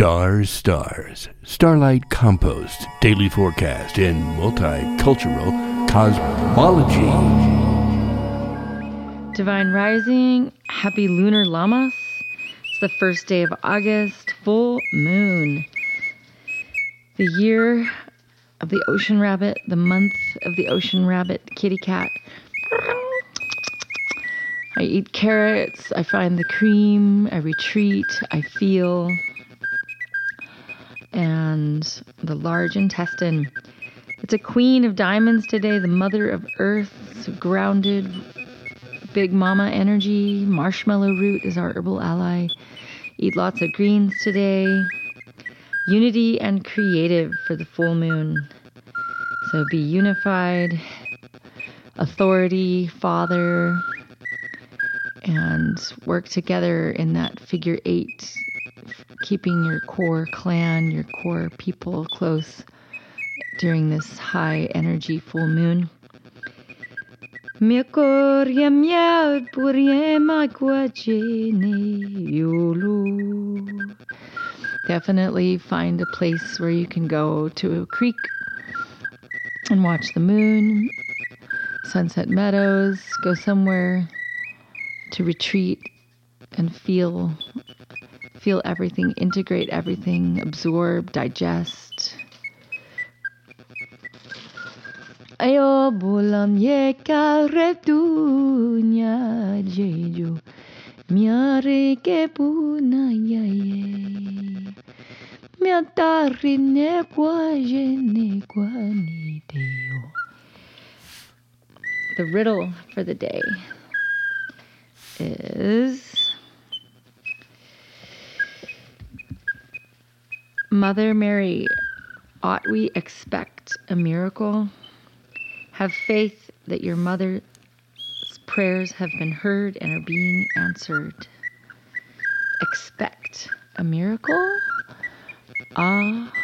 Stars, stars, starlight compost, daily forecast, and multicultural cosmology. Divine Rising, happy lunar Lammas. It's the first day of August, full moon. The year of the ocean rabbit, the month of the ocean rabbit, kitty cat. I eat carrots, I find the cream, I retreat, I feel and the large intestine. It's a queen of diamonds today, the mother of earth, so grounded, big mama energy. Marshmallow root is our herbal ally. Eat lots of greens today. Unity and creative for the full moon. So be unified, authority, father, and work together in that figure eight keeping your core clan, your core people close during this high energy full moon. Definitely find a place where you can go to a creek and watch the moon, sunset meadows, go somewhere to retreat and feel feel everything, integrate everything, absorb, digest. Ayo bulam ye karetunya jeju miare ke puna ya ye miatarine kwa jene kwa ni. The riddle for the day is Mother Mary, ought we expect a miracle? Have faith that your mother's prayers have been heard and are being answered. Expect a miracle? Aha.